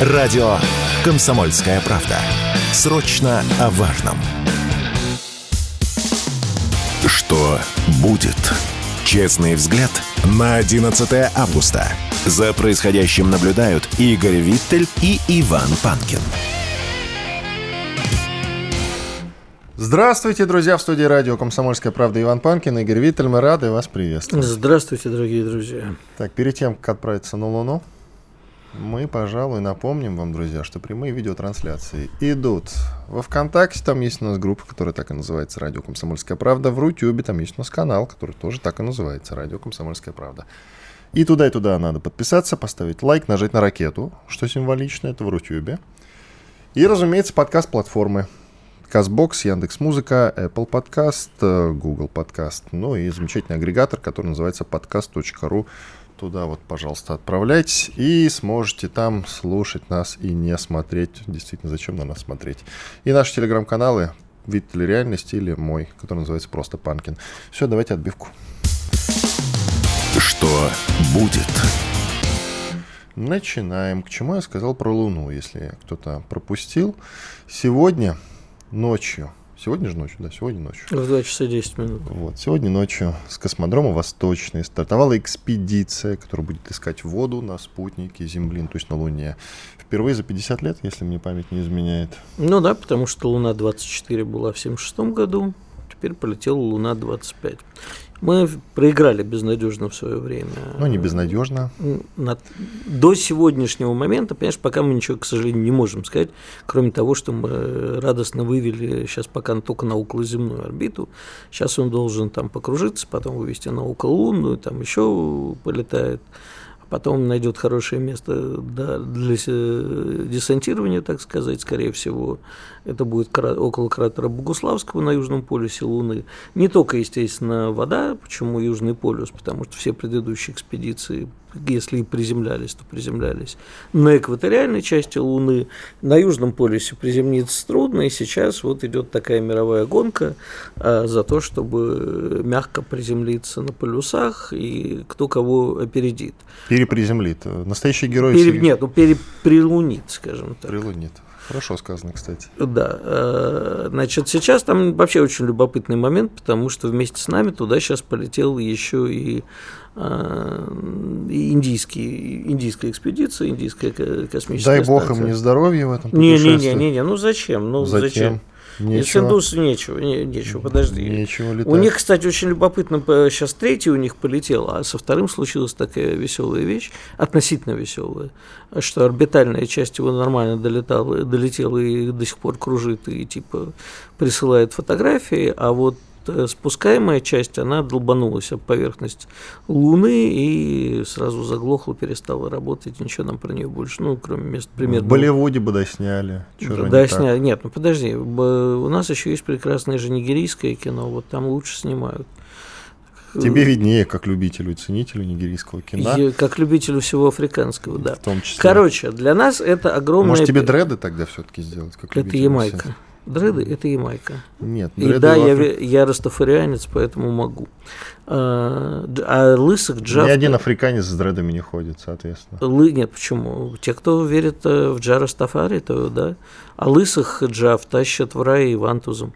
Радио «Комсомольская правда». Срочно о важном. Что будет? Честный взгляд на 11 августа. За происходящим наблюдают Игорь Виттель и Иван Панкин. Здравствуйте, друзья, в студии радио «Комсомольская правда» Иван Панкин, Игорь Виттель. Мы рады вас приветствовать. Здравствуйте, дорогие друзья. Так, перед тем, как отправиться на Луну, мы, пожалуй, напомним вам, друзья, что прямые видеотрансляции идут во ВКонтакте, там есть у нас группа, которая так и называется «Радио Комсомольская правда», в Рутюбе там есть у нас канал, который тоже так и называется «Радио Комсомольская правда». И туда, и туда надо подписаться, поставить лайк, нажать на ракету, что символично, это в Рутюбе. И, разумеется, подкаст платформы. Казбокс, Яндекс Музыка, Apple Podcast, Google Podcast, ну и замечательный агрегатор, который называется podcast.ru Туда вот, пожалуйста, отправляйтесь и сможете там слушать нас и не смотреть. Действительно, зачем на нас смотреть? И наши телеграм-каналы «Вид или реальность» или мой, который называется просто «Панкин». Все, давайте отбивку. Что будет? Начинаем. К чему я сказал про Луну, если кто-то пропустил. Сегодня ночью Сегодня же ночью, да, сегодня ночью. В 2 часа 10 минут. Вот, сегодня ночью с космодрома Восточный стартовала экспедиция, которая будет искать воду на спутнике Земли, ну, то есть на Луне. Впервые за 50 лет, если мне память не изменяет. Ну да, потому что Луна-24 была в 76 году, теперь полетела Луна-25. Мы проиграли безнадежно в свое время. Ну, не безнадежно. На, до сегодняшнего момента, понимаешь, пока мы ничего, к сожалению, не можем сказать, кроме того, что мы радостно вывели сейчас пока только на околоземную орбиту. Сейчас он должен там покружиться, потом вывести на окололунную, там еще полетает потом найдет хорошее место для десантирования, так сказать, скорее всего. Это будет около кратера Богуславского на Южном полюсе Луны. Не только, естественно, вода, почему Южный полюс, потому что все предыдущие экспедиции если и приземлялись, то приземлялись на экваториальной части Луны. На Южном полюсе приземлиться трудно, и сейчас вот идет такая мировая гонка а, за то, чтобы мягко приземлиться на полюсах, и кто кого опередит. Переприземлит. Настоящий герой... Пере... Нет, ну переприлунит, скажем так. Прилунит. Хорошо сказано, кстати. Да. Э, значит, сейчас там вообще очень любопытный момент, потому что вместе с нами туда сейчас полетел еще и э, индийский, индийская экспедиция, индийская космическая Дай бог им не здоровья в этом не, не, не, не, не, ну зачем? Ну зачем? зачем? Нечего. Из индуса нечего, не, нечего, подожди. Нечего летать. У них, кстати, очень любопытно, сейчас третий у них полетел, а со вторым случилась такая веселая вещь, относительно веселая, что орбитальная часть его нормально долетала, долетела и до сих пор кружит и типа присылает фотографии, а вот спускаемая часть, она долбанулась об поверхность Луны и сразу заглохла, перестала работать, ничего нам про нее больше, ну, кроме мест примерно. В Болливуде бы досняли. Чего досняли. Нет, ну подожди, у нас еще есть прекрасное же нигерийское кино, вот там лучше снимают. Тебе виднее, как любителю и ценителю нигерийского кино. Я, как любителю всего африканского, да. В том числе. Короче, для нас это огромное... Может, тебе дреды тогда все-таки сделать? Как это Ямайка. Дреды – это Ямайка. Нет, И да, я, я растафарианец, поэтому могу. А, а лысых джав... Ни один африканец с дредами не ходит, соответственно. Лы... Нет, почему? Те, кто верит э, в джа Растафари, то да. А лысых джав тащат в рай и вантузом.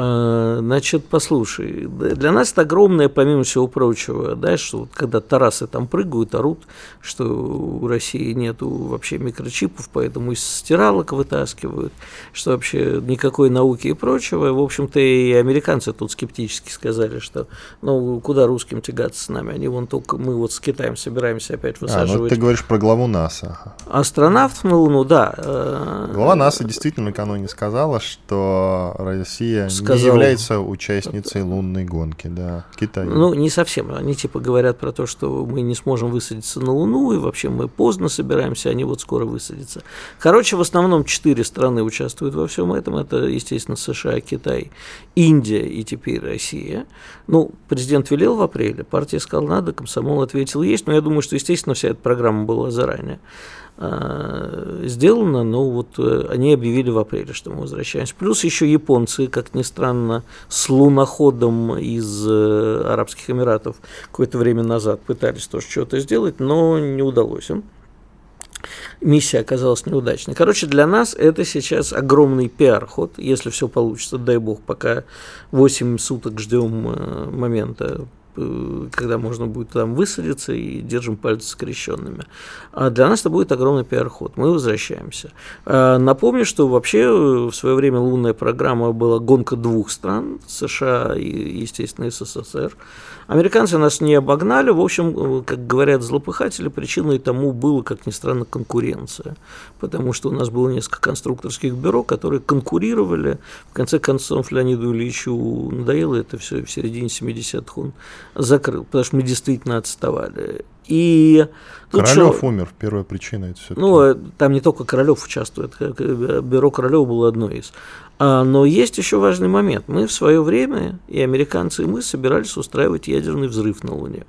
А, значит, послушай, для нас это огромное, помимо всего прочего, да, что вот когда тарасы там прыгают, орут, что у России нету вообще микрочипов, поэтому из стиралок вытаскивают, что вообще никакой науки и прочего. В общем-то, и американцы тут скептически сказали, что ну, куда русским тягаться с нами? Они вон только, мы вот с Китаем собираемся опять высаживать. А, ну ты говоришь про главу НАСА. Астронавт на Луну, да. Э, Глава НАСА действительно накануне сказала, что Россия Сказал... не является участницей лунной гонки, да, Китай. Ну, не совсем. Они типа говорят про то, что мы не сможем высадиться на Луну, и вообще мы поздно собираемся, они вот скоро высадятся. Короче, в основном четыре страны участвуют во всем этом. Это, естественно, США, Китай, Индия и теперь Россия. Ну, президент велел в апреле, партия сказала надо, комсомол ответил есть, но я думаю, что, естественно, вся эта программа была заранее сделано, но вот э, они объявили в апреле, что мы возвращаемся. Плюс еще японцы, как ни странно, с луноходом из э, Арабских Эмиратов какое-то время назад пытались тоже что-то сделать, но не удалось им. миссия оказалась неудачной. Короче, для нас это сейчас огромный пиар-ход, если все получится, дай бог, пока 8 суток ждем э, момента когда можно будет там высадиться и держим пальцы скрещенными. А для нас это будет огромный пиар-ход. Мы возвращаемся. А напомню, что вообще э, в свое время лунная программа была гонка двух стран, США и, естественно, СССР. Американцы нас не обогнали. В общем, э, как говорят злопыхатели, причиной тому было, как ни странно, конкуренция. Потому что у нас было несколько конструкторских бюро, которые конкурировали. В конце концов, Леониду Ильичу надоело это все. В середине 70-х он закрыл, потому что мы действительно отставали. И Королев что, умер, первая причина это все. Ну, э, там не только Королев участвует, э, бюро Королева было одно из. А, но есть еще важный момент. Мы в свое время, и американцы, и мы собирались устраивать ядерный взрыв на Луне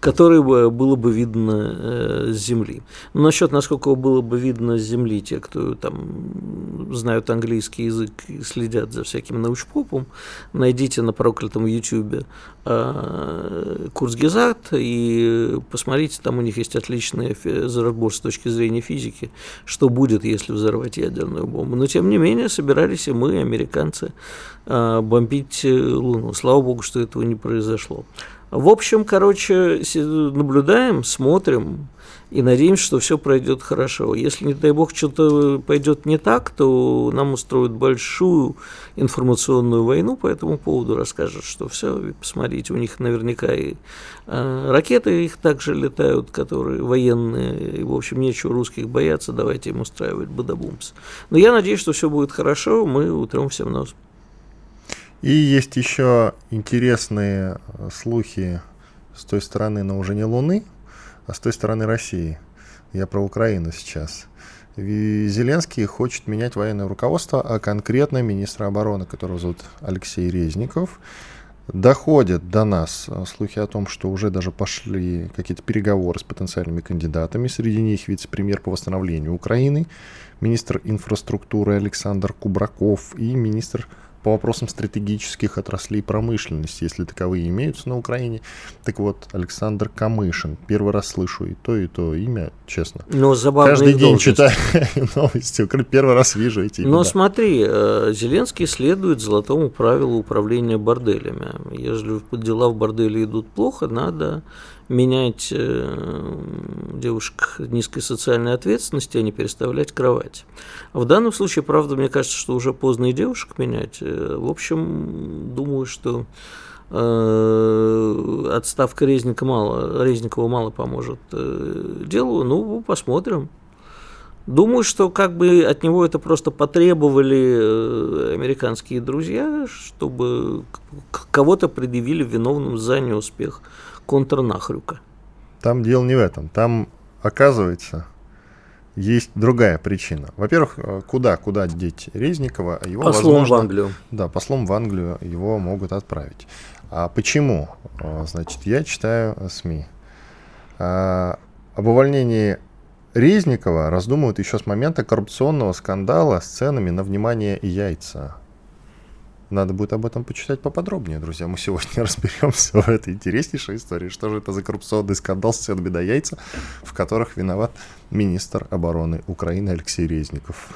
который было бы видно э, с Земли. Насчет, насколько было бы видно с Земли, те, кто там знают английский язык и следят за всяким научпопом, найдите на проклятом YouTube э, курс Гизат и посмотрите, там у них есть отличный разбор с точки зрения физики, что будет, если взорвать ядерную бомбу. Но, тем не менее, собирались и мы, американцы, э, бомбить Луну. Слава богу, что этого не произошло. В общем, короче, наблюдаем, смотрим и надеемся, что все пройдет хорошо. Если, не дай бог, что-то пойдет не так, то нам устроят большую информационную войну по этому поводу, расскажут, что все, посмотрите, у них наверняка и э, ракеты их также летают, которые военные, и, в общем, нечего русских бояться, давайте им устраивать бадабумс. Но я надеюсь, что все будет хорошо, мы утрем всем нос. И есть еще интересные э, слухи с той стороны, но уже не Луны, а с той стороны России. Я про Украину сейчас. Зеленский хочет менять военное руководство, а конкретно министра обороны, которого зовут Алексей Резников. Доходят до нас э, слухи о том, что уже даже пошли какие-то переговоры с потенциальными кандидатами. Среди них вице-премьер по восстановлению Украины, министр инфраструктуры Александр Кубраков и министр по вопросам стратегических отраслей промышленности, если таковые имеются на Украине. Так вот, Александр Камышин. Первый раз слышу и то, и то имя, честно. Но Каждый день должность. читаю новости. Первый раз вижу эти Но смотри, э, Зеленский следует золотому правилу управления борделями. Если дела в борделе идут плохо, надо менять э, девушек низкой социальной ответственности, а не переставлять кровать. В данном случае, правда, мне кажется, что уже поздно и девушек менять. Э, в общем, думаю, что э, отставка Резника мало, Резникова мало поможет делу. Ну, посмотрим. Думаю, что как бы от него это просто потребовали американские друзья, чтобы кого-то предъявили виновным за неуспех контрнахрюка. Там дело не в этом. Там, оказывается, есть другая причина. Во-первых, э, куда, куда деть Резникова? Его, послом возможно, в Англию. Да, послом в Англию его могут отправить. А почему? Э, значит, я читаю СМИ. А, об увольнении Резникова раздумывают еще с момента коррупционного скандала с ценами на внимание и яйца. Надо будет об этом почитать поподробнее, друзья. Мы сегодня разберемся в этой интереснейшей истории. Что же это за коррупционный скандал с ценами на яйца, в которых виноват министр обороны Украины Алексей Резников.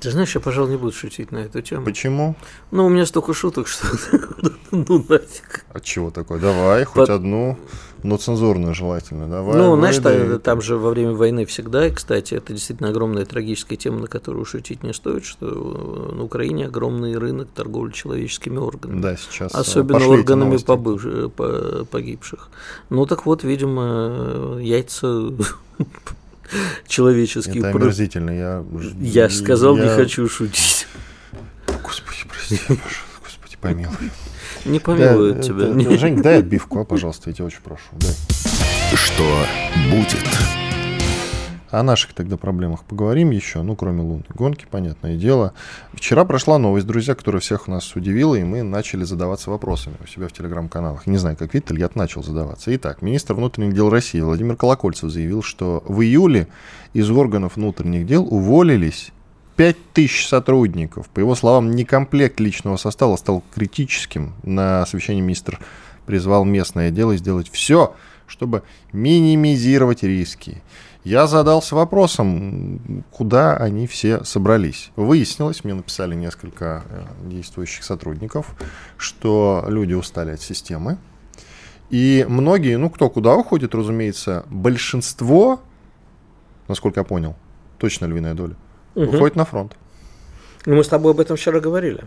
Ты знаешь, я, пожалуй, не буду шутить на эту тему. Почему? Ну, у меня столько шуток, что ну нафиг. А чего такое? Давай, хоть По... одну, но цензурную желательно. Давай. Ну, знаешь, там, там же во время войны всегда, и, кстати, это действительно огромная трагическая тема, на которую шутить не стоит, что на Украине огромный рынок торговли человеческими органами. Да, сейчас. Э, Особенно органами побыв... погибших. Ну, так вот, видимо, яйца человеческие. Это омерзительно. Я, я сказал, я... не хочу шутить. Господи, прости, Господи, помилуй. Не помилуют да, тебя. Это, Жень, дай отбивку, а, пожалуйста, я тебя очень прошу. Дай. Что будет? О наших тогда проблемах поговорим еще, ну, кроме лунной гонки, понятное дело. Вчера прошла новость, друзья, которая всех нас удивила, и мы начали задаваться вопросами у себя в телеграм-каналах. Не знаю, как Виттель, я начал задаваться. Итак, министр внутренних дел России Владимир Колокольцев заявил, что в июле из органов внутренних дел уволились 5000 сотрудников. По его словам, некомплект личного состава стал критическим. На совещании министр призвал местное дело сделать все, чтобы минимизировать риски. Я задался вопросом, куда они все собрались. Выяснилось, мне написали несколько э, действующих сотрудников, что люди устали от системы. И многие, ну кто куда уходит, разумеется, большинство, насколько я понял, точно львиная доля, угу. уходит на фронт. Ну, мы с тобой об этом вчера говорили.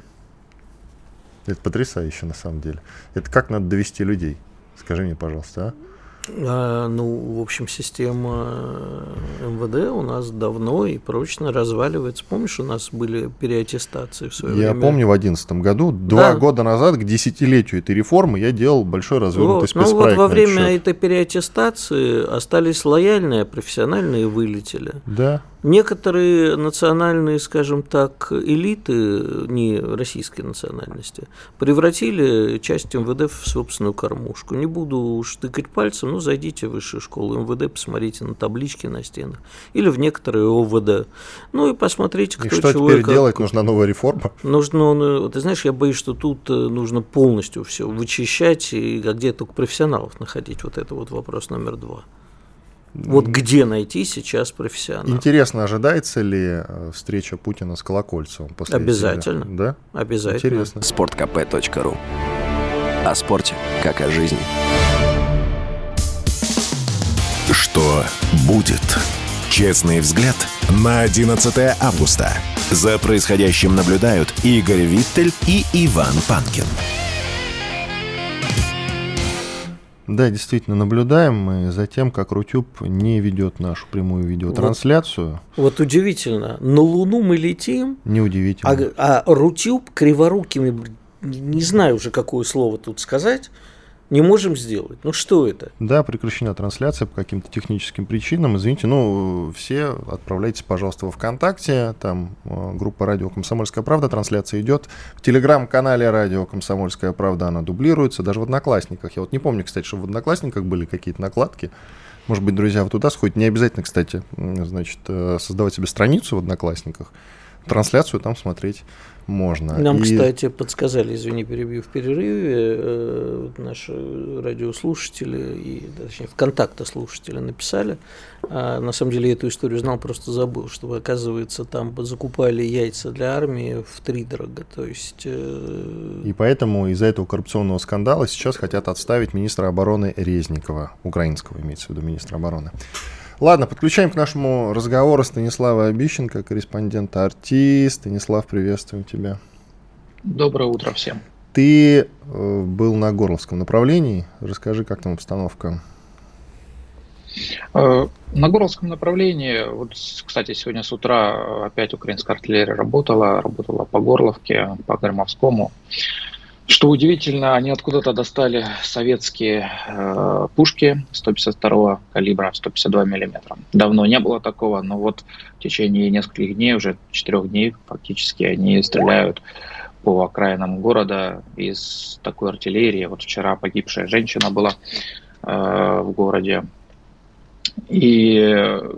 Это потрясающе, на самом деле. Это как надо довести людей? Скажи мне, пожалуйста, а? А, ну, в общем, система э, МВД у нас давно и прочно разваливается. Помнишь, у нас были переаттестации в свое я время? Я помню в 2011 году, два да. года назад, к десятилетию этой реформы, я делал большой развернутый вот. Ну вот во время этой переаттестации остались лояльные, профессиональные вылетели. Да. Некоторые национальные, скажем так, элиты, не российской национальности, превратили часть МВД в собственную кормушку. Не буду уж тыкать пальцем, ну, зайдите в высшую школу МВД, посмотрите на таблички на стенах. Или в некоторые ОВД. Ну, и посмотрите, кто и что чего теперь как... делать? Нужна новая реформа? Нужно, ну, ты знаешь, я боюсь, что тут э, нужно полностью все вычищать и где только профессионалов находить. Вот это вот вопрос номер два. Вот где найти сейчас профессионала? Интересно, ожидается ли э, встреча Путина с Колокольцевым после Обязательно. Этих, да? Обязательно. Интересно. Спорткп.ру О спорте, как о жизни. Что будет? Честный взгляд на 11 августа. За происходящим наблюдают Игорь Виттель и Иван Панкин. Да, действительно, наблюдаем мы за тем, как Рутюб не ведет нашу прямую видеотрансляцию. Вот, вот удивительно. На Луну мы летим. Неудивительно. А, а Рутюб криворукими, не знаю уже, какое слово тут сказать, не можем сделать. Ну что это? Да, прекращена трансляция по каким-то техническим причинам. Извините, ну все отправляйтесь, пожалуйста, во ВКонтакте. Там э, группа «Радио Комсомольская правда». Трансляция идет. В Телеграм-канале «Радио Комсомольская правда» она дублируется. Даже в Одноклассниках. Я вот не помню, кстати, что в Одноклассниках были какие-то накладки. Может быть, друзья, вы туда сходите. Не обязательно, кстати, значит, э, создавать себе страницу в Одноклассниках. Трансляцию там смотреть можно. Нам, и... кстати, подсказали, извини, перебью в перерыве, э, наши радиослушатели и, точнее, ВКонтакте слушатели написали. А, на самом деле, я эту историю знал, просто забыл, что, оказывается, там закупали яйца для армии в три дорого. То есть... Э... И поэтому из-за этого коррупционного скандала сейчас хотят отставить министра обороны Резникова, украинского, имеется в виду министра обороны. Ладно, подключаем к нашему разговору Станислава Обищенко, корреспондента «Артист». Станислав, приветствуем тебя. Доброе утро всем. Ты э, был на Горловском направлении. Расскажи, как там обстановка? Э, на Горловском направлении, вот, кстати, сегодня с утра опять украинская артиллерия работала, работала по Горловке, по Громовскому. Что удивительно, они откуда-то достали советские э, пушки 152 калибра, 152 миллиметра. Давно не было такого, но вот в течение нескольких дней, уже четырех дней фактически, они стреляют по окраинам города из такой артиллерии. Вот вчера погибшая женщина была э, в городе. И э,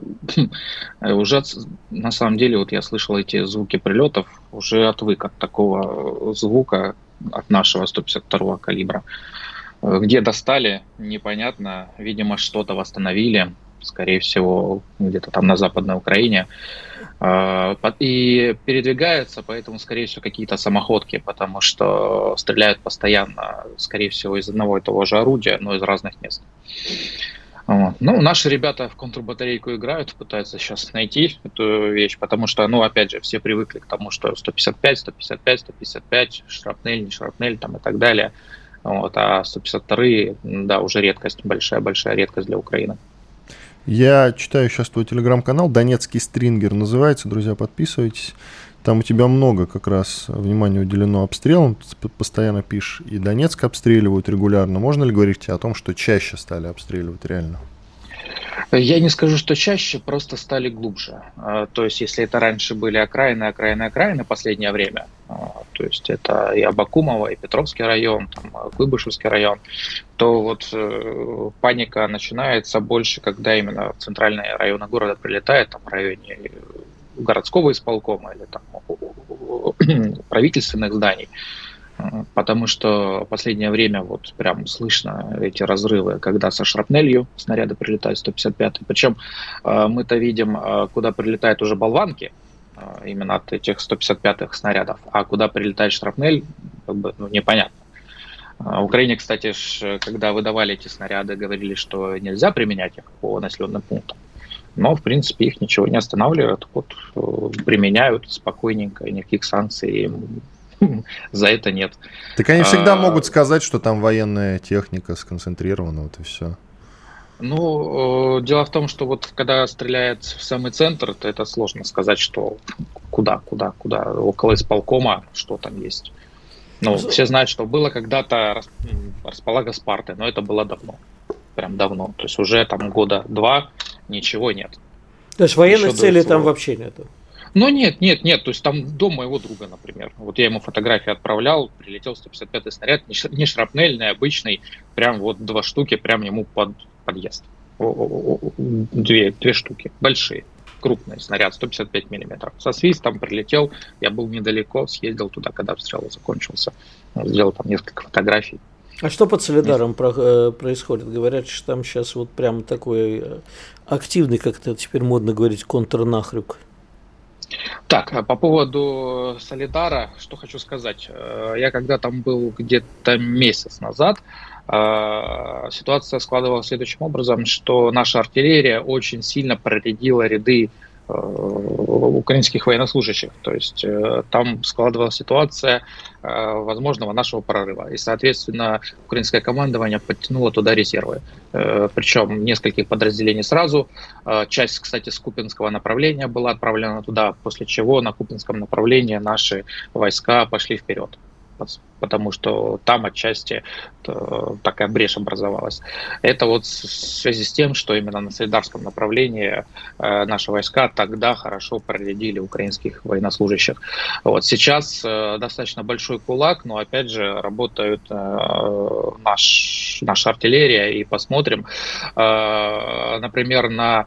уже на самом деле, вот я слышал эти звуки прилетов, уже отвык от такого звука, от нашего 152 калибра. Э, где достали, непонятно. Видимо, что-то восстановили, скорее всего, где-то там на Западной Украине. Э, и передвигаются, поэтому, скорее всего, какие-то самоходки, потому что стреляют постоянно, скорее всего, из одного и того же орудия, но из разных мест. Ну, наши ребята в контрбатарейку играют, пытаются сейчас найти эту вещь, потому что, ну, опять же, все привыкли к тому, что 155, 155, 155, шрапнель, не шрапнель, там и так далее. Вот, а 152, да, уже редкость, большая-большая редкость для Украины. Я читаю сейчас твой телеграм-канал, Донецкий стрингер называется, друзья, подписывайтесь. Там у тебя много как раз внимания уделено обстрелам, ты постоянно пишешь, и Донецк обстреливают регулярно. Можно ли говорить о том, что чаще стали обстреливать реально? Я не скажу, что чаще, просто стали глубже. А, то есть, если это раньше были окраины, окраины, окраины последнее время, а, то есть это и Абакумово, и Петровский район, там, Куйбышевский район, то вот э, паника начинается больше, когда именно в центральные районы города прилетает, там в районе городского исполкома или там правительственных зданий. потому что последнее время вот прям слышно эти разрывы, когда со шрапнелью снаряды прилетают 155 Причем мы-то видим, куда прилетают уже болванки, именно от этих 155-х снарядов, а куда прилетает шрапнель, как бы, ну, непонятно. В Украине, кстати, когда выдавали эти снаряды, говорили, что нельзя применять их по населенным пунктам. Но, в принципе, их ничего не останавливает. Вот э, применяют спокойненько, никаких санкций за это нет. Так они всегда а, могут сказать, что там военная техника сконцентрирована, вот и все. Ну, э, дело в том, что вот когда стреляет в самый центр, то это сложно сказать, что куда, куда, куда, около исполкома, что там есть. Ну, все знают, что было когда-то располага Спарты, но это было давно. Прям давно. То есть уже там года два ничего нет. То есть военных целей там вообще нету? Ну нет, нет, нет, то есть там дом моего друга, например. Вот я ему фотографии отправлял, прилетел 155-й снаряд, не шрапнельный, обычный, прям вот два штуки, прям ему под подъезд. Две, две штуки, большие крупный снаряд, 155 миллиметров. Со свистом прилетел, я был недалеко, съездил туда, когда обстрел закончился, сделал там несколько фотографий. А что под Солидаром про, э, происходит? Говорят, что там сейчас вот прям такой э, активный, как это теперь модно говорить, контрнахрюк. Так, а по поводу Солидара, что хочу сказать. Э, я когда там был где-то месяц назад, ситуация складывалась следующим образом, что наша артиллерия очень сильно проредила ряды Э, украинских военнослужащих. То есть э, там складывалась ситуация э, возможного нашего прорыва. И, соответственно, украинское командование подтянуло туда резервы. Причем нескольких подразделений сразу. Часть, кстати, с Купинского направления была отправлена туда, после чего на Купинском направлении наши войска пошли вперед потому что там отчасти э, такая брешь образовалась. Это вот в связи с тем, что именно на Солидарском направлении э, наши войска тогда хорошо проредили украинских военнослужащих. Вот сейчас э, достаточно большой кулак, но опять же работают наш, наша артиллерия и посмотрим, например, на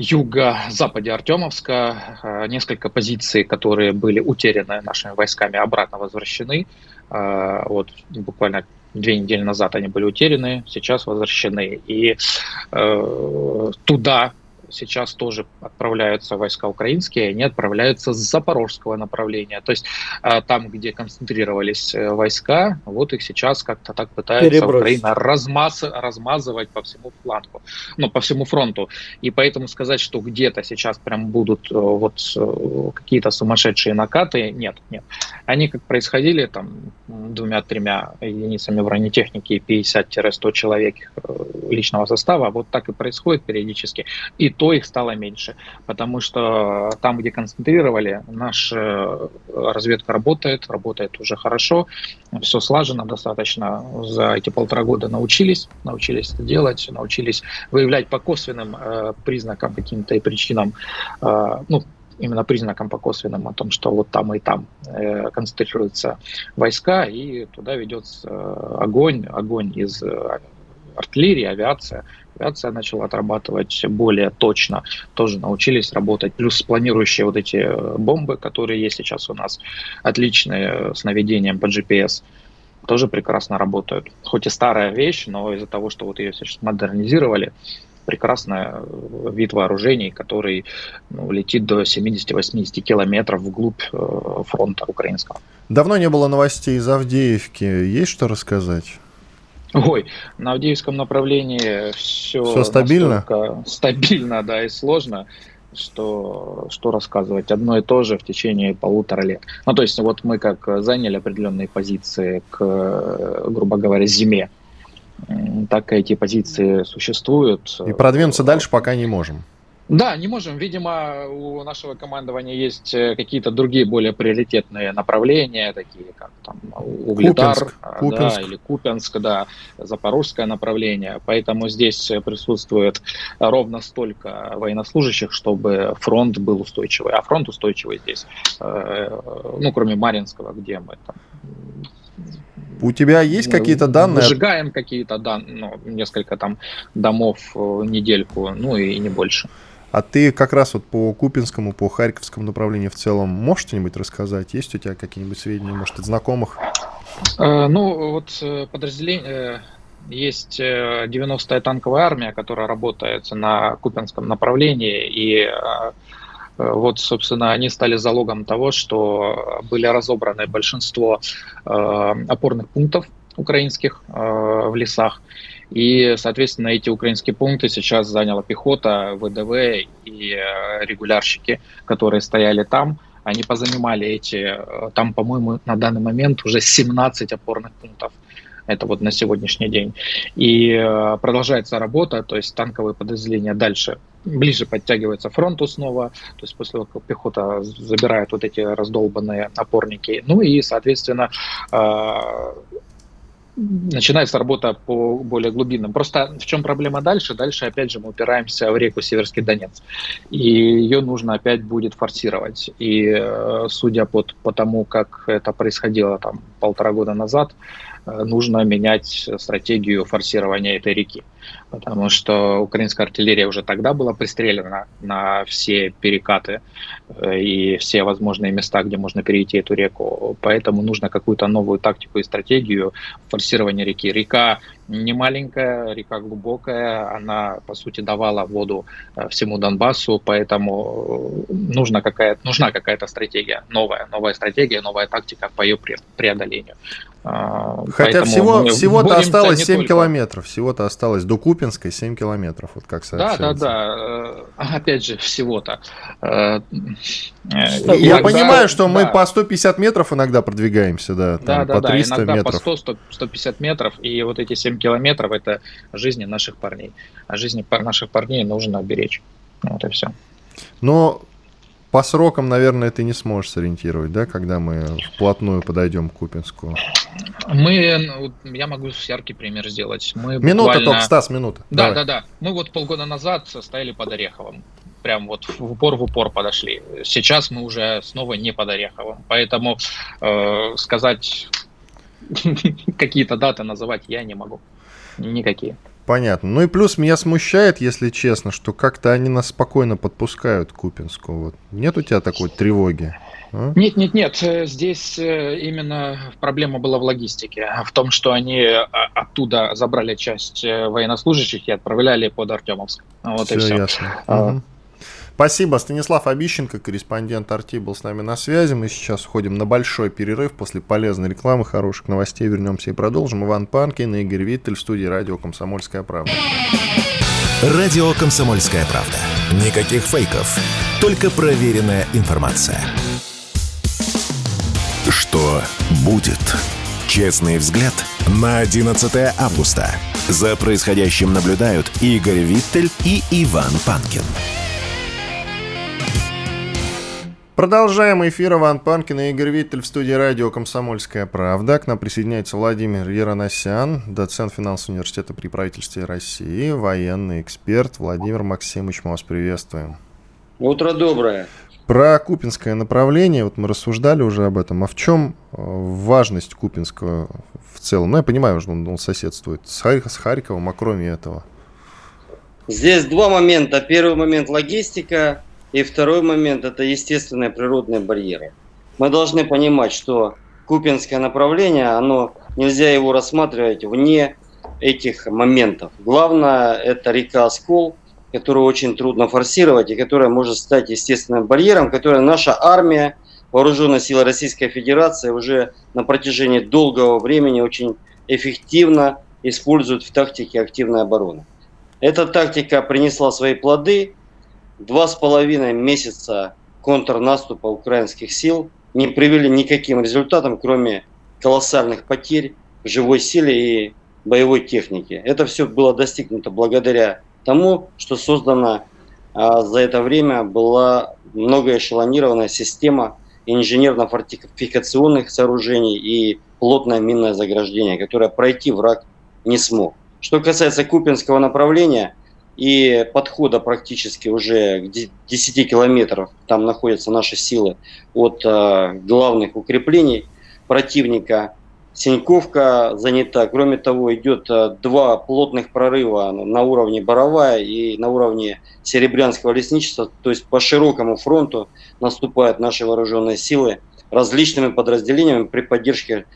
юго-западе Артемовска. Э, несколько позиций, которые были утеряны нашими войсками, обратно возвращены. Э, вот буквально две недели назад они были утеряны, сейчас возвращены. И э, туда сейчас тоже отправляются войска украинские, они отправляются с запорожского направления. То есть а, там, где концентрировались э, войска, вот их сейчас как-то так пытается Перебросить. Украина размаз, размазывать по всему флангу, ну, по всему фронту. И поэтому сказать, что где-то сейчас прям будут э, вот э, какие-то сумасшедшие накаты, нет, нет. Они как происходили там двумя-тремя единицами бронетехники и 50-100 человек личного состава, вот так и происходит периодически. И то их стало меньше, потому что там, где концентрировали, наша разведка работает, работает уже хорошо, все слажено достаточно. За эти полтора года научились, научились это делать, научились выявлять по косвенным э, признакам каким-то и причинам, э, ну, именно признакам по косвенным о том, что вот там и там э, концентрируются войска, и туда ведется э, огонь, огонь из э, артиллерии, авиация, Авиация начала отрабатывать более точно, тоже научились работать. Плюс планирующие вот эти э, бомбы, которые есть сейчас у нас, отличные с наведением по GPS, тоже прекрасно работают. Хоть и старая вещь, но из-за того, что вот ее сейчас модернизировали, прекрасный э, вид вооружений, который ну, летит до 70-80 километров вглубь э, фронта украинского. Давно не было новостей из Авдеевки. Есть что рассказать? Ой, на Авдеевском направлении все, все стабильно? Стабильно, да, и сложно, что, что рассказывать. Одно и то же в течение полутора лет. Ну, то есть, вот мы как заняли определенные позиции к, грубо говоря, зиме, так эти позиции существуют. И продвинуться дальше пока не можем. Да, не можем. Видимо, у нашего командования есть э, какие-то другие более приоритетные направления, такие как там Угледар Купинск, а, Купинск. Да, или Купенск, да, Запорожское направление. Поэтому здесь присутствует ровно столько военнослужащих, чтобы фронт был устойчивый. А фронт устойчивый здесь, э, ну, кроме Маринского, где мы там у тебя есть какие-то данные? Сжигаем какие-то данные, ну, несколько там домов э, недельку, ну и не больше. А ты как раз вот по Купинскому, по Харьковскому направлению в целом можешь что-нибудь рассказать? Есть у тебя какие-нибудь сведения, может, от знакомых? Ну, вот подразделение, есть 90-я танковая армия, которая работает на Купинском направлении, и вот, собственно, они стали залогом того, что были разобраны большинство опорных пунктов украинских в лесах. И, соответственно, эти украинские пункты сейчас заняла пехота, ВДВ и э, регулярщики, которые стояли там. Они позанимали эти, э, там, по-моему, на данный момент уже 17 опорных пунктов. Это вот на сегодняшний день. И э, продолжается работа, то есть танковые подразделения дальше ближе подтягивается фронту снова, то есть после того, как пехота забирает вот эти раздолбанные опорники. Ну и, соответственно, начинается работа по более глубинным. Просто в чем проблема дальше? Дальше, опять же, мы упираемся в реку Северский Донец. И ее нужно опять будет форсировать. И э, судя по, по тому, как это происходило там полтора года назад, нужно менять стратегию форсирования этой реки потому что украинская артиллерия уже тогда была пристрелена на все перекаты э, и все возможные места, где можно перейти эту реку. Поэтому нужно какую-то новую тактику и стратегию форсирования реки. Река не маленькая, река глубокая, она, по сути, давала воду э, всему Донбассу, поэтому э, нужна какая-то, нужна какая-то стратегия, новая, новая стратегия, новая тактика по ее преодолению. А, Хотя всего, всего-то осталось 7 только... километров, всего-то осталось до Купинской 7 километров, вот как сообщается. Да, да, да, э, опять же, всего-то. Я иногда, понимаю, что да. мы по 150 метров иногда продвигаемся, да, там, да, да, по 300 да, иногда метров. по 100, 150 метров, и вот эти 7 километров это жизни наших парней. А жизни наших парней нужно беречь. Вот и все. Но по срокам, наверное, ты не сможешь сориентировать, да, когда мы вплотную подойдем к Купинску? Мы, я могу яркий пример сделать. Мы минута буквально... только, Стас, минута. Да, Давай. да, да. Мы вот полгода назад стояли под Ореховым. Прям вот в упор в упор подошли. Сейчас мы уже снова не под Ореховым. Поэтому э, сказать какие-то даты называть я не могу. Никакие. Понятно. Ну и плюс меня смущает, если честно, что как-то они нас спокойно подпускают к Купинску. Вот. Нет у тебя такой тревоги? А? Нет, нет, нет. Э, здесь э, именно проблема была в логистике, в том, что они а, оттуда забрали часть э, военнослужащих и отправляли под Артемовск. Вот все и все. Ясно. А, угу. Спасибо. Станислав Обищенко, корреспондент Арти, был с нами на связи. Мы сейчас уходим на большой перерыв. После полезной рекламы, хороших новостей вернемся и продолжим. Иван Панкин и Игорь Виттель в студии радио «Комсомольская правда». Радио «Комсомольская правда». Никаких фейков, только проверенная информация. Что будет? Честный взгляд на 11 августа. За происходящим наблюдают Игорь Виттель и Иван Панкин. Продолжаем эфир. Иван Панкин и Игорь Виттель в студии радио «Комсомольская правда». К нам присоединяется Владимир Яроносян, доцент финансового университета при правительстве России, военный эксперт. Владимир Максимович, мы вас приветствуем. Утро доброе. Про купинское направление, вот мы рассуждали уже об этом. А в чем э, важность купинского в целом? Ну, я понимаю, что он, он соседствует с, с Харьковом, а кроме этого? Здесь два момента. Первый момент – логистика, и второй момент – это естественные природные барьеры. Мы должны понимать, что Купинское направление, оно, нельзя его рассматривать вне этих моментов. Главное – это река Оскол, которую очень трудно форсировать и которая может стать естественным барьером, который наша армия, вооруженные силы Российской Федерации уже на протяжении долгого времени очень эффективно используют в тактике активной обороны. Эта тактика принесла свои плоды, два с половиной месяца контрнаступа украинских сил не привели никаким результатам, кроме колоссальных потерь в живой силе и боевой технике. Это все было достигнуто благодаря тому, что создана а, за это время была многоэшелонированная система инженерно-фортификационных сооружений и плотное минное заграждение, которое пройти враг не смог. Что касается Купинского направления, и подхода практически уже к 10 километров, там находятся наши силы от э, главных укреплений противника. Синьковка занята. Кроме того, идет э, два плотных прорыва на уровне Боровая и на уровне Серебрянского лесничества. То есть по широкому фронту наступают наши вооруженные силы различными подразделениями при поддержке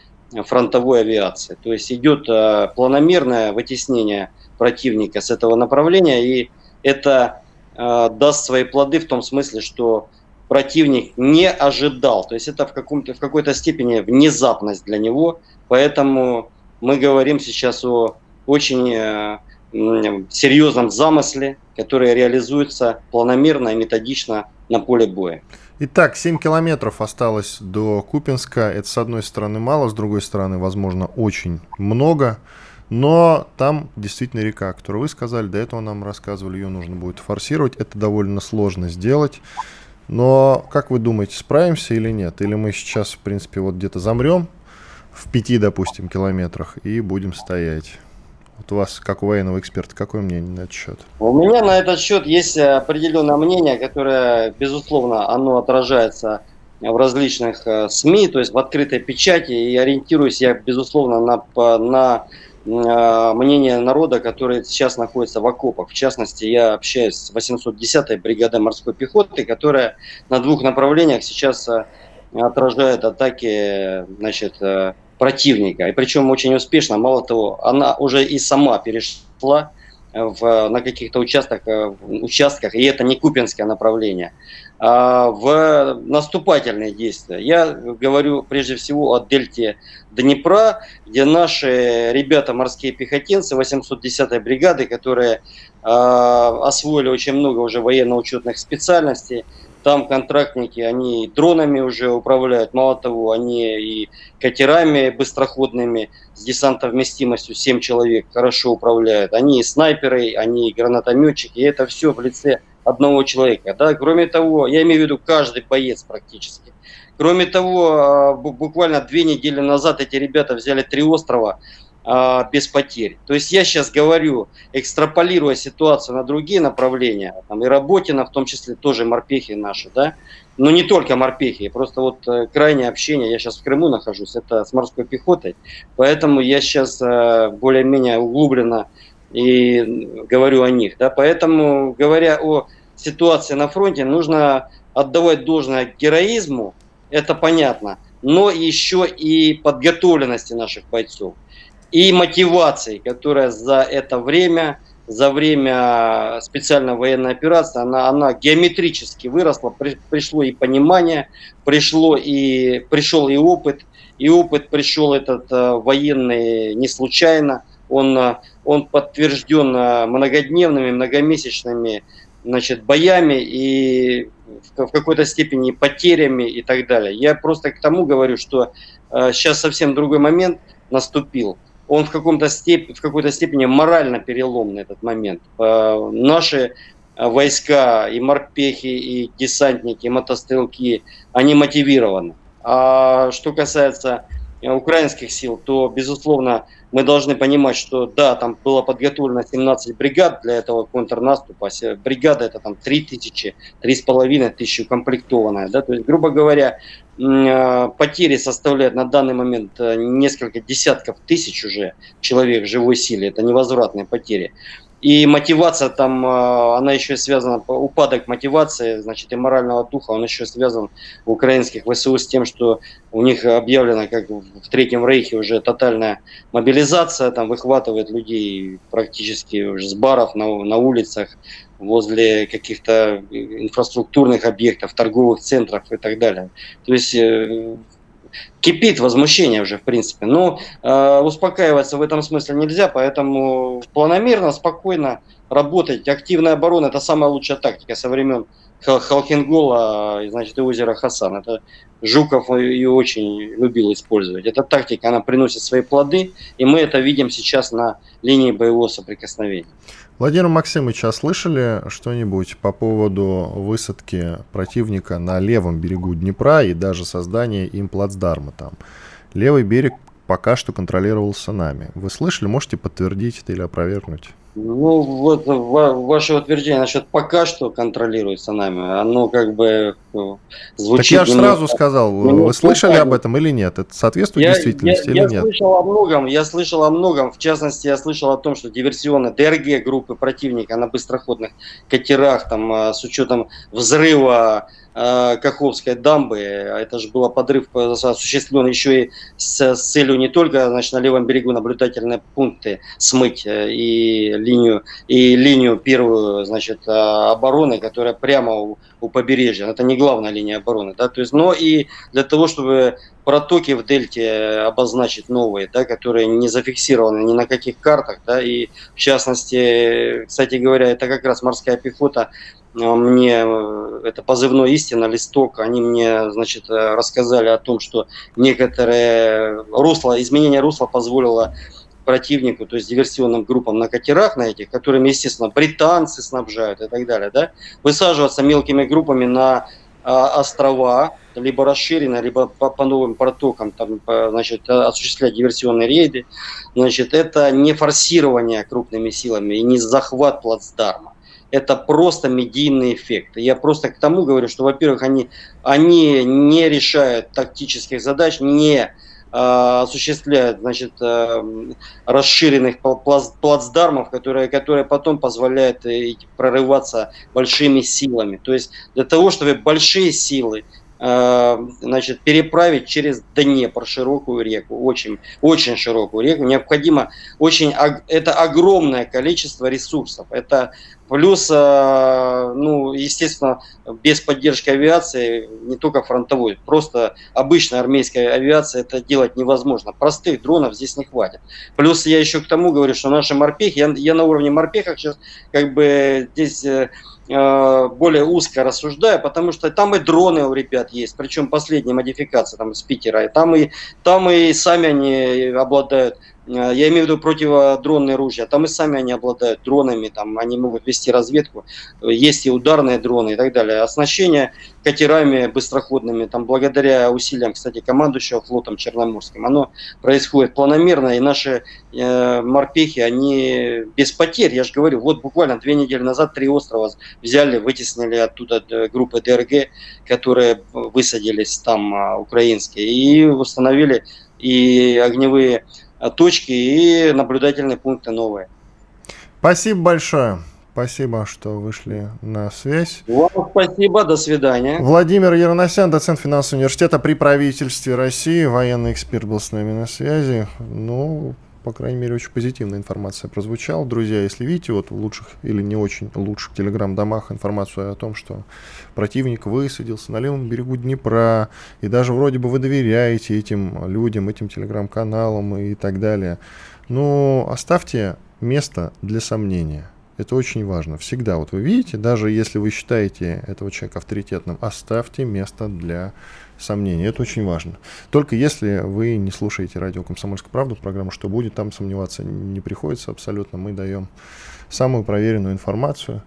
фронтовой авиации. То есть идет э, планомерное вытеснение противника с этого направления, и это э, даст свои плоды в том смысле, что противник не ожидал. То есть это в, каком-то, в какой-то степени внезапность для него, поэтому мы говорим сейчас о очень э, серьезном замысле, который реализуется планомерно и методично на поле боя. Итак, 7 километров осталось до Купинска. Это, с одной стороны, мало, с другой стороны, возможно, очень много. Но там действительно река, которую вы сказали, до этого нам рассказывали, ее нужно будет форсировать. Это довольно сложно сделать. Но, как вы думаете, справимся или нет? Или мы сейчас, в принципе, вот где-то замрем в пяти, допустим, километрах и будем стоять? Вот у вас, как у военного эксперта, какое мнение на этот счет? У меня на этот счет есть определенное мнение, которое, безусловно, оно отражается в различных э, СМИ, то есть в открытой печати, и ориентируюсь я, безусловно, на, на э, мнение народа, который сейчас находится в окопах. В частности, я общаюсь с 810-й бригадой морской пехоты, которая на двух направлениях сейчас э, отражает атаки значит, противника. И причем очень успешно. Мало того, она уже и сама перешла в, на каких-то участках, э, участках, и это не купинское направление, а в наступательные действия. Я говорю прежде всего о дельте Днепра, где наши ребята, морские пехотинцы 810-й бригады, которые э, освоили очень много уже военно-учетных специальностей, там контрактники, они дронами уже управляют. Мало того, они и катерами быстроходными с десантовместимостью 7 человек хорошо управляют. Они и снайперы, они и гранатометчики. И это все в лице одного человека. Да? Кроме того, я имею в виду каждый боец практически. Кроме того, а, буквально две недели назад эти ребята взяли три острова без потерь. То есть я сейчас говорю, экстраполируя ситуацию на другие направления, там и Работина, в том числе тоже морпехи наши, да, но не только морпехи, просто вот э, крайнее общение, я сейчас в Крыму нахожусь, это с морской пехотой, поэтому я сейчас э, более-менее углубленно и говорю о них, да, поэтому говоря о ситуации на фронте, нужно отдавать должное героизму, это понятно, но еще и подготовленности наших бойцов и мотивации, которая за это время, за время специальной военной операции, она, она геометрически выросла, при, пришло и понимание, пришло и, пришел и опыт, и опыт пришел этот э, военный не случайно, он, э, он подтвержден э, многодневными, многомесячными значит, боями и в какой-то степени потерями и так далее. Я просто к тому говорю, что э, сейчас совсем другой момент наступил он в, каком-то степ... в какой-то степени морально переломный этот момент. Э, наши войска, и морпехи, и десантники, и мотострелки, они мотивированы. А что касается э, украинских сил, то, безусловно, мы должны понимать, что да, там было подготовлено 17 бригад для этого контрнаступа. Бригада это там 3 тысячи, 3,5 тысячи укомплектованная. Да? То есть, грубо говоря, а, потери составляют на данный момент э, несколько десятков тысяч уже человек живой силе. Это невозвратные потери. И мотивация там, а, она еще связана, упадок мотивации, значит, и морального духа, он еще связан в украинских ВСУ с тем, что у них объявлена, как в Третьем Рейхе, уже тотальная мобилизация, там выхватывает людей практически уже с баров на, на улицах, возле каких-то инфраструктурных объектов, торговых центров и так далее. То есть э, кипит возмущение уже, в принципе. Но э, успокаиваться в этом смысле нельзя, поэтому планомерно, спокойно работать. Активная оборона – это самая лучшая тактика со времен Халкингола, значит, и озера Хасан. Это Жуков ее очень любил использовать. Эта тактика, она приносит свои плоды, и мы это видим сейчас на линии боевого соприкосновения. Владимир Максимович, а слышали что-нибудь по поводу высадки противника на левом берегу Днепра и даже создания им плацдарма там? Левый берег пока что контролировался нами. Вы слышали, можете подтвердить это или опровергнуть? Ну, вот ваше утверждение насчет пока что контролируется нами, оно как бы э, звучит... Так я же сразу сказал, вы слышали об этом или нет? Это соответствует я, действительности я, или я нет? Я слышал о многом, я слышал о многом. В частности, я слышал о том, что диверсионные ДРГ группы противника на быстроходных катерах, там, э, с учетом взрыва Каховской дамбы. Это же был подрыв осуществлен еще и с, с целью не только значит, на левом берегу наблюдательные пункты смыть э, и линию, и линию первую значит, э, обороны, которая прямо у, у побережья. Это не главная линия обороны. Да? То есть, но и для того, чтобы протоки в дельте обозначить новые, да, которые не зафиксированы ни на каких картах, да, и в частности, кстати говоря, это как раз морская пехота мне э, это позывной истина, листок, они мне, значит, э, рассказали о том, что некоторые русло, изменение русла позволило противнику, то есть диверсионным группам на катерах на этих, которыми, естественно, британцы снабжают и так далее, да, высаживаться мелкими группами на а, острова, либо расширенно, либо по, по новым протокам, там, по, значит, осуществлять диверсионные рейды, значит, это не форсирование крупными силами и не захват плацдарма это просто медийный эффект. Я просто к тому говорю, что, во-первых, они, они не решают тактических задач, не э, осуществляют значит, э, расширенных плацдармов, которые, которые потом позволяют э, прорываться большими силами. То есть для того, чтобы большие силы значит, переправить через Днепр широкую реку, очень, очень широкую реку, необходимо очень, это огромное количество ресурсов. Это плюс, э, ну, естественно, без поддержки авиации, не только фронтовой, просто обычная армейская авиация это делать невозможно. Простых дронов здесь не хватит. Плюс я еще к тому говорю, что наши морпехи, я, я на уровне морпехов сейчас как бы здесь э, Э, более узко рассуждаю, потому что там и дроны у ребят есть, причем последняя модификация там из Питера, и там и, там и сами они обладают. Э, я имею в виду противодронные ружья, там и сами они обладают дронами, там они могут вести разведку, есть и ударные дроны и так далее. Оснащение катерами быстроходными, там благодаря усилиям, кстати, командующего флотом Черноморским, оно происходит планомерно, и наши э, морпехи, они без потерь, я же говорю, вот буквально две недели назад три острова взяли, вытеснили оттуда группы ДРГ, которые высадились там а, украинские, и установили и огневые Э, точки и наблюдательные пункты новые. Спасибо большое. Спасибо, что вышли на связь. Вам спасибо, до свидания. Владимир Яроносян, доцент финансового университета при правительстве России, военный эксперт был с нами на связи. Ну, по крайней мере, очень позитивная информация прозвучала. Друзья, если видите вот в лучших или не очень лучших телеграм-домах информацию о том, что противник высадился на левом берегу Днепра, и даже вроде бы вы доверяете этим людям, этим телеграм-каналам и так далее, ну, оставьте место для сомнения. Это очень важно. Всегда, вот вы видите, даже если вы считаете этого человека авторитетным, оставьте место для сомнений. Это очень важно. Только если вы не слушаете радио «Комсомольская правда», программу «Что будет?», там сомневаться не приходится абсолютно. Мы даем самую проверенную информацию.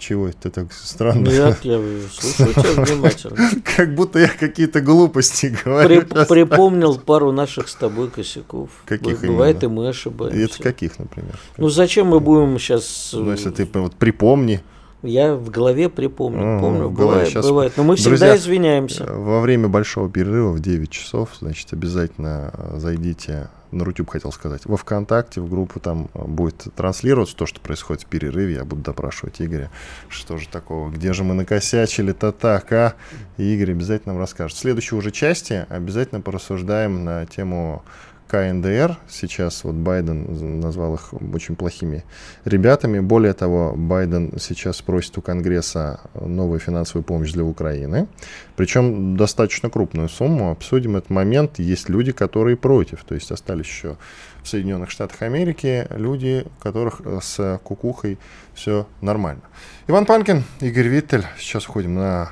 Чего это так странно? Нет, я слушаю тебя внимательно. Как будто я какие-то глупости говорю. При, припомнил пару наших с тобой косяков. Каких Бывает, именно? и мы ошибаемся. Это каких, например? Ну, зачем мы будем сейчас... Ну, если ты вот припомни. Я в голове припомню, а, помню, бывает, сейчас... бывает. Но мы Друзья, всегда извиняемся. Во время большого перерыва в 9 часов, значит, обязательно зайдите на Рутюб хотел сказать, во ВКонтакте, в группу там будет транслироваться то, что происходит в перерыве. Я буду допрашивать Игоря, что же такого, где же мы накосячили-то так, а? И Игорь обязательно нам расскажет. В следующей уже части обязательно порассуждаем на тему КНДР. Сейчас вот Байден назвал их очень плохими ребятами. Более того, Байден сейчас просит у Конгресса новую финансовую помощь для Украины. Причем достаточно крупную сумму. Обсудим этот момент. Есть люди, которые против. То есть остались еще в Соединенных Штатах Америки люди, у которых с кукухой все нормально. Иван Панкин, Игорь Виттель. Сейчас уходим на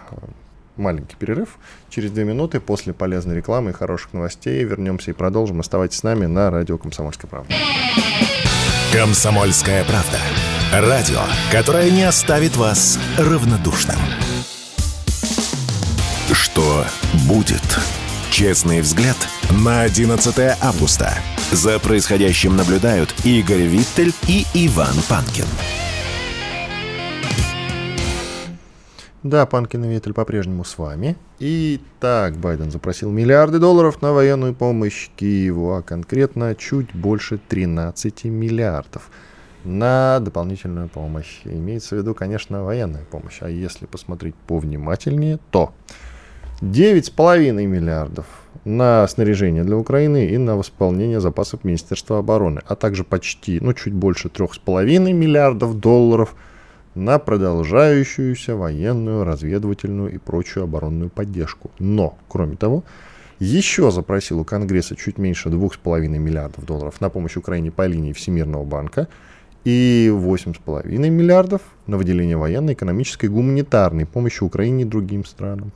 маленький перерыв. Через две минуты после полезной рекламы и хороших новостей вернемся и продолжим. Оставайтесь с нами на радио «Комсомольская правда». «Комсомольская правда». Радио, которое не оставит вас равнодушным. Что будет? Честный взгляд на 11 августа. За происходящим наблюдают Игорь Виттель и Иван Панкин. Да, Панкин и Ветель по-прежнему с вами. И так, Байден запросил миллиарды долларов на военную помощь Киеву, а конкретно чуть больше 13 миллиардов. на дополнительную помощь. Имеется в виду, конечно, военная помощь. А если посмотреть повнимательнее, то 9,5 миллиардов на снаряжение для Украины и на восполнение запасов Министерства обороны, а также почти, ну, чуть больше 3,5 миллиардов долларов на продолжающуюся военную, разведывательную и прочую оборонную поддержку. Но, кроме того, еще запросил у Конгресса чуть меньше 2,5 миллиардов долларов на помощь Украине по линии Всемирного банка и 8,5 миллиардов на выделение военной, экономической и гуманитарной помощи Украине и другим странам.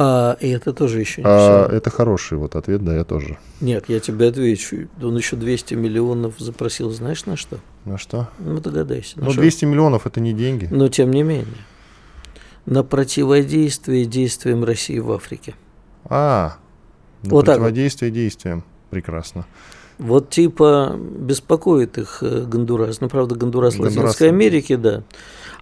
А и это тоже еще не А, все. это хороший вот ответ, да, я тоже. Нет, я тебе отвечу. Он еще 200 миллионов запросил, знаешь, на что? На что? Ну, догадайся. Ну, что? 200 миллионов это не деньги. Но тем не менее. На противодействие действиям России в Африке. А, на Вот так противодействие действиям. Прекрасно. Вот типа беспокоит их э, Гондурас. Ну, правда, Гондурас Гондурас. Латинской Америки, да.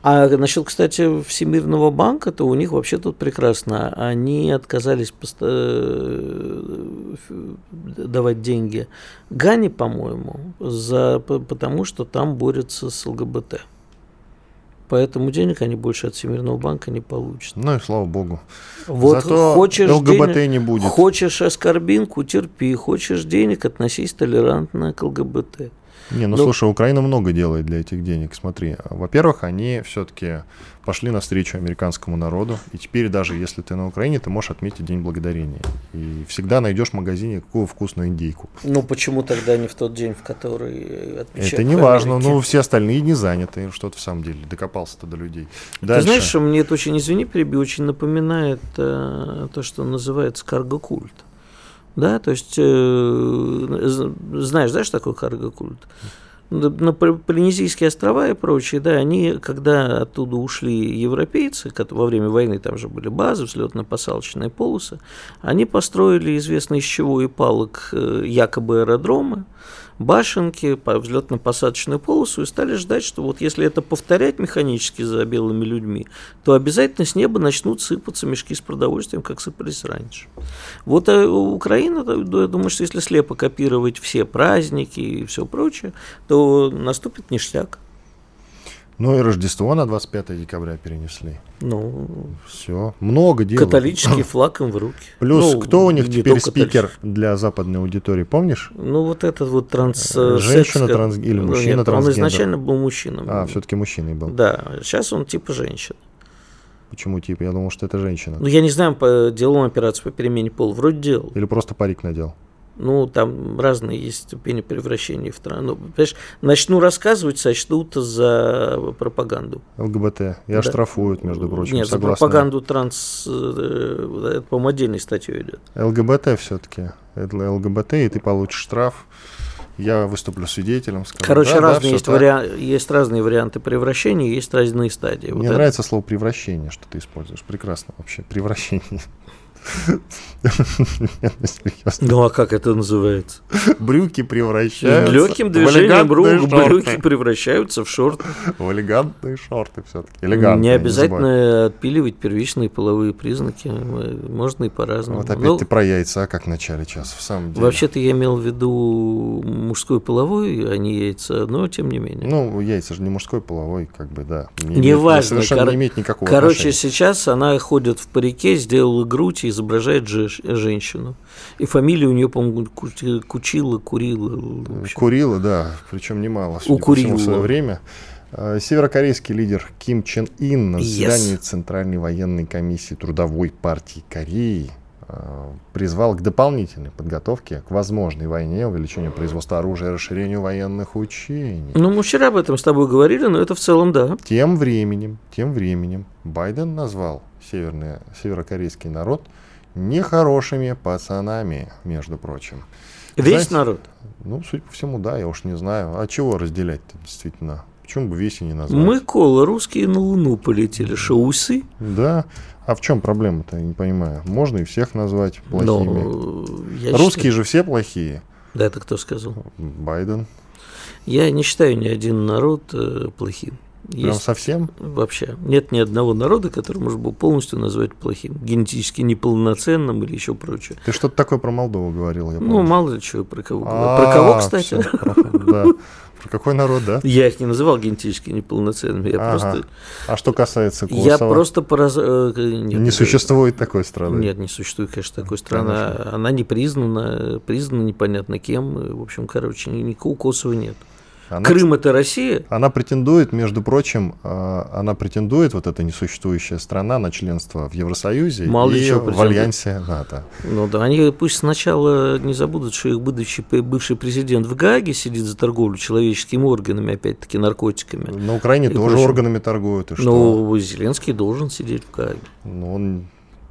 А насчет, кстати, Всемирного банка, то у них вообще тут прекрасно. Они отказались э, давать деньги Гане, по-моему, за, по- потому что там борются с ЛГБТ. Поэтому денег они больше от Всемирного банка не получат. Ну и слава богу. Вот Зато хочешь ЛГБТ денег- не будет. Хочешь оскорбинку, терпи. Хочешь денег, относись толерантно к ЛГБТ. Не, ну, Ну- слушай, Украина много делает для этих денег. Смотри, во-первых, они все-таки пошли навстречу американскому народу. И теперь даже если ты на Украине, ты можешь отметить День Благодарения. И всегда найдешь в магазине какую вкусную индейку. Ну почему тогда не в тот день, в который отмечают? Это не важно, Америке? ну все остальные не заняты. Что ты в самом деле докопался-то до людей. Ты Дальше. знаешь, что мне это очень, извини, перебью, очень напоминает э, то, что называется карго-культ. Да, то есть, э, знаешь, что такое карго-культ? На на Пол- Полинезийские острова и прочие, да, они, когда оттуда ушли европейцы, во время войны там же были базы, взлетно-посадочные полосы, они построили известно из чего и палок э, якобы аэродромы, башенки, по взлетно-посадочную полосу и стали ждать, что вот если это повторять механически за белыми людьми, то обязательно с неба начнут сыпаться мешки с продовольствием, как сыпались раньше. Вот э, Украина, я думаю, что если слепо копировать все праздники и все прочее, то наступит ништяк. Ну и Рождество на 25 декабря перенесли. Ну, Все. Много делают. католический флаг им в руки. Плюс, Ну, кто у них теперь спикер для западной аудитории, помнишь? Ну, вот этот вот транс... Э, женщина транс- или Ну, мужчина нет, Он трансгендер? изначально был мужчиной. А, все-таки мужчиной был. Да, сейчас он типа женщина. Почему типа? Я думал, что это женщина. Ну, я не знаю, делал он операцию по перемене пола. Вроде делал. Или просто парик надел. Ну, там разные есть ступени превращения в тран. Ну, понимаешь, начну рассказывать, сочтут за пропаганду. ЛГБТ. И Да. оштрафуют, между прочим, Нет, за согласно. пропаганду транс... э, Это, по-моему, отдельной статьей идет. ЛГБТ все-таки. Это ЛГБТ, и ты получишь штраф. Я выступлю свидетелем. Скажу, Короче, да, да, разные всё есть, вариа- есть разные варианты превращения, есть разные стадии. Вот Мне это- нравится слово превращение, что ты используешь. Прекрасно вообще. Превращение. Ну, а как это называется? Брюки превращаются. Легким движением рук шорты. брюки превращаются в шорты. В элегантные шорты все-таки. Элегантные. не обязательно отпиливать первичные половые признаки. Можно и по-разному. Вот опять Ну, ты про яйца, а как в начале часа, в самом деле. Вообще-то я имел в виду мужской половой, а не яйца, но тем не менее. Ну, яйца же не мужской половой, как бы, да. Не Неважно, имеет- совершенно кор- не имеет никакого Короче, отношения. сейчас она ходит в парике, сделала грудь и изображает же- женщину. И фамилия у нее, по-моему, Ку- Кучила, Курила. Курила, да, причем немало, Укурила. всему, в свое время. Э, Северокорейский лидер Ким Чен Ин на Yes. заседании Центральной военной комиссии Трудовой партии Кореи э, призвал к дополнительной подготовке к возможной войне, увеличению производства оружия и расширению военных учений. Ну, мы вчера об этом с тобой говорили, но это в целом да. Тем временем, тем временем Байден назвал северный, северокорейский народ нехорошими пацанами, между прочим. Весь Знаете, народ. Ну, судя по всему, да, я уж не знаю. А чего разделять-то, действительно? Почему бы весь и не назвать? Мы, Кола, русские на Луну полетели. Что, усы? Да. А в чем проблема-то, я не понимаю. Можно и всех назвать плохими. Но Русские считаю- же все плохие. Да, это кто сказал? Байден. Я не считаю ни один народ э, плохим. Прям Есть совсем? вообще. Нет ни одного народа, который можно было полностью назвать плохим. Генетически неполноценным или еще прочее. Ты что-то такое про Молдову говорил, я Ну, помню. мало ли чего про кого. А, Про кого, кстати? всё, про- Да, Какой народ, да? Я их не называл генетически неполноценными. Я Ага. просто, А что касается Косово? я просто пораз... э, нет, Не э, существует такой страны. Нет, не существует, конечно, такой страны. Она не признана, признана непонятно кем. В общем, короче, ни- никакого Косово нет. Она, Крым это Россия. Она претендует, между прочим, э, она претендует, вот эта несуществующая страна, на членство в Евросоюзе Мало и чего в альянсе НАТО. Ну да, они пусть сначала не забудут, что их будущий, бывший президент в Гааге сидит за торговлю человеческими органами, опять-таки наркотиками. На Украине И тоже прочим. органами торгуют. И что? Но Зеленский должен сидеть в Гааге. Ну, он,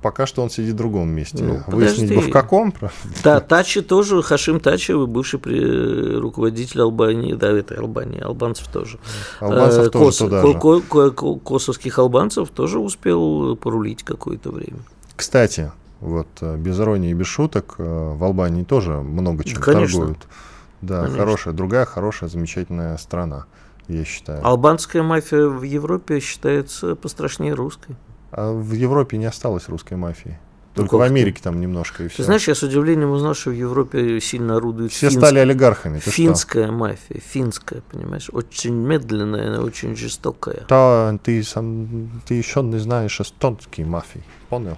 пока что он сидит в другом месте. Ну, Выяснить бы подожди. в каком. правда. Да, Тачи тоже, Хашим Тачи, бывший при- руководитель Албании, да, это Албании, албанцев тоже. Албанцев Э, тоже кос- туда же. ко- ко- ко- Косовских албанцев тоже успел порулить какое-то время. Кстати, вот э, без иронии и без шуток, э, в Албании тоже много чем Конечно. торгуют. Да, Конечно. хорошая, другая хорошая, замечательная страна, я считаю. Албанская мафия в Европе считается пострашнее русской. А в Европе не осталось русской мафии. Ну, Только в как ты? Америке там немножко и все. Ты знаешь, я с удовлением узнал, что в Европе сильно орудует все финск- стали олигархами. Ты что? финская мафия, финская, понимаешь, очень медленная, очень жестокая. Да, ты, сам, ты еще не знаешь эстонский мафии. Понял?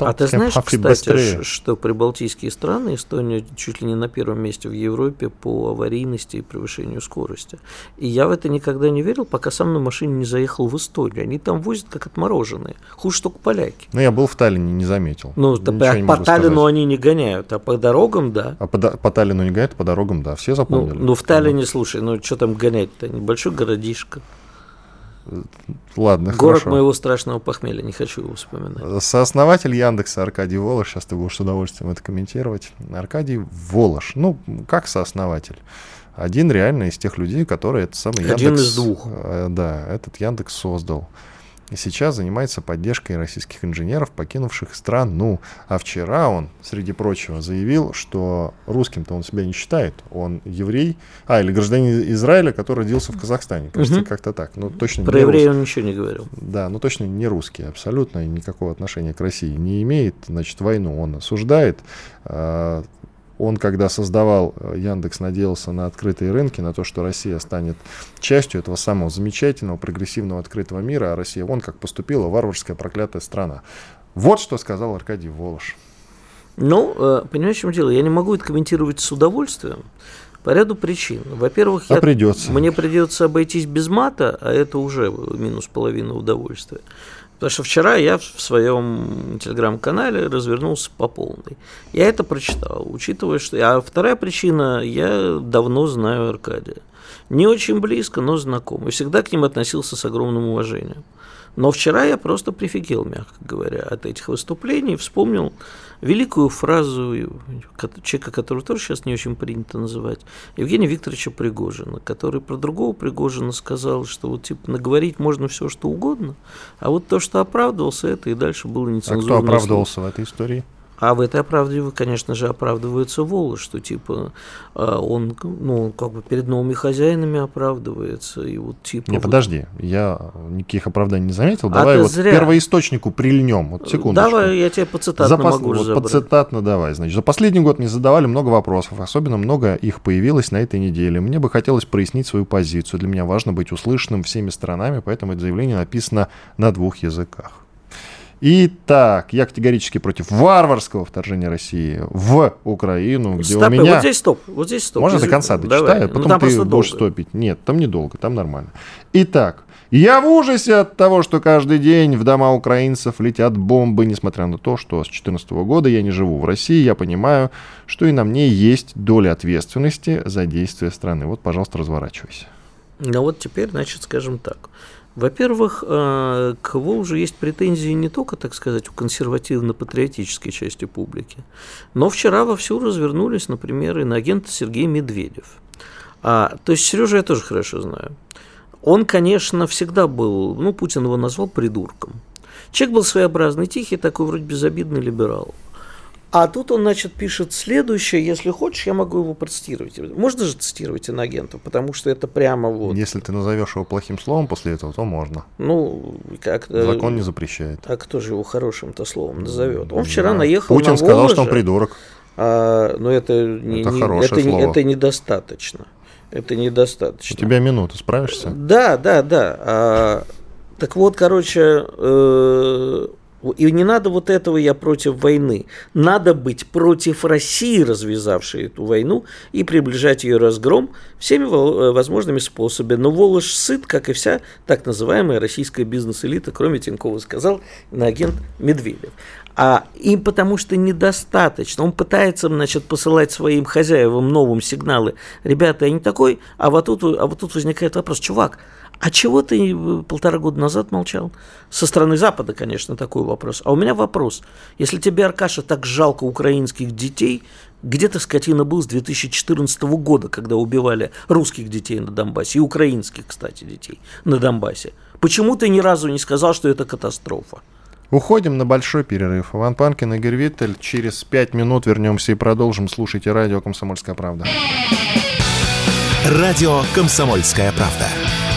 А ты знаешь, кстати, быстрее. что прибалтийские страны, Эстония чуть ли не на первом месте в Европе по аварийности и превышению скорости. И я в это никогда не верил, пока сам на машине не заехал в Эстонию. Они там возят как отмороженные. Хуже только поляки. Ну, я был в Таллине, не заметил. Ну, да, Ничего по, по Таллину сказать. они не гоняют, а по дорогам, да. А по, по Таллину не гоняют, по дорогам, да. Все Ну, запомнили? ну, в Таллине, слушай, ну что там гонять-то? Небольшой городишко. Ладно, Город хорошо. моего страшного похмелья, не хочу его вспоминать. Сооснователь Яндекса Аркадий Волош, сейчас ты будешь с удовольствием это комментировать. Аркадий Волош, ну, как сооснователь? Один реально из тех людей, которые этот самый Один Яндекс... из двух. э, Да, этот Яндекс создал. И сейчас занимается поддержкой российских инженеров, покинувших страну. А вчера он, среди прочего, заявил, что русским-то он себя не считает. Он еврей, а, или гражданин Израиля, который родился в Казахстане. Кажется, Мгм. как-то так. Ну, точно Про еврея он ничего не говорил. да, ну точно не русский, абсолютно никакого отношения к России не имеет. Значит, войну он осуждает. Он, когда создавал э, Яндекс, надеялся на открытые рынки, на то, что Россия станет частью этого самого замечательного, прогрессивного, открытого мира, а Россия, вон как поступила, варварская, проклятая страна. Вот что сказал Аркадий Волош. Ну, э, понимаешь, в чем дело? Я не могу это комментировать с удовольствием по ряду причин. Во-первых, А я- придется. мне придется обойтись без мата, а это уже минус половина удовольствия. Потому что вчера я в своем телеграм-канале развернулся по полной. Я это прочитал, учитывая, что... А вторая причина, я давно знаю Аркадия. Не очень близко, но знаком. И всегда к ним относился с огромным уважением. Но вчера я просто прифигел, мягко говоря, от этих выступлений. Вспомнил великую фразу человека, которого тоже сейчас не очень принято называть, Евгения Викторовича Пригожина, который про другого Пригожина сказал, что вот типа наговорить можно все, что угодно, а вот то, что оправдывался, это и дальше было А нецензурное кто оправдывался в этой истории? А в этой оправде, конечно же, оправдывается Волос, что типа а, он, ну, как бы перед новыми хозяинами оправдывается, и вот типа... Не, вот- подожди, я никаких оправданий не заметил. А Давай ты вот зря. первоисточнику прильнем. Вот секундочку. Давай, я тебе по цитатам За пос- могу вот подцитатно давай. Значит, за последний год мне задавали много вопросов, особенно много их появилось на этой неделе. Мне бы хотелось прояснить свою позицию. Для меня важно быть услышанным всеми сторонами, поэтому это заявление написано на двух языках. Итак, я категорически против варварского вторжения России в Украину, где Стопы, у меня... вот здесь стоп, вот здесь стоп. Можно до конца Давай. дочитаю, Ну, потом там ты будешь долго. стопить. Нет, там недолго, там нормально. Итак, я в ужасе от того, что каждый день в дома украинцев летят бомбы, несмотря на то, что с 2014 года я не живу в России, я понимаю, что и на мне есть доля ответственности за действия страны. Вот, пожалуйста, разворачивайся. Ну вот теперь, значит, скажем так. Во-первых, э, к уже есть претензии не только, так сказать, у консервативно-патриотической части публики, но вчера вовсю развернулись, например, иноагент Сергей Медведев. А, то есть Сережа я тоже хорошо знаю. Он, конечно, всегда был, ну, Путин его назвал придурком. Человек был своеобразный, тихий, такой вроде безобидный либерал. А тут он, значит, пишет следующее, если хочешь, я могу его процитировать. Можно же цитировать иноагентов, потому что это прямо вот... Если ты назовешь его плохим словом после этого, то можно. Ну, как Закон не запрещает. А кто же его хорошим-то словом назовет? Он вчера знаю. наехал Путин на сказал, что он придурок. а, но это, не, Это не- хорошее это, слово. это недостаточно. это недостаточно. У тебя минута, справишься? Да, да, да. А, так вот, короче, э, и не надо вот этого я против войны. Надо быть против России, развязавшей эту войну, и приближать ее разгром всеми э, возможными способами. Но Волош сыт, как и вся так называемая российская бизнес-элита, кроме Тинькова, сказал на агент Медведев. А им потому что недостаточно. Он пытается, значит, посылать своим хозяевам новым сигналы. Ребята, я не такой, а вот тут, а вот тут возникает вопрос. Чувак, а чего ты э, полтора года назад молчал? Со стороны Запада, конечно, такой вопрос. А у меня вопрос. Если тебе, Аркаша, так жалко украинских детей, где ты, скотина, был с 2014 года, когда убивали русских детей на Донбассе и украинских, кстати, детей на Донбассе? Почему ты ни разу не сказал, что это катастрофа? Уходим на большой перерыв. Иван Панкин, Игорь Виттель. Через пять минут вернемся и продолжим. Слушайте радио «Комсомольская правда». Радио «Комсомольская правда».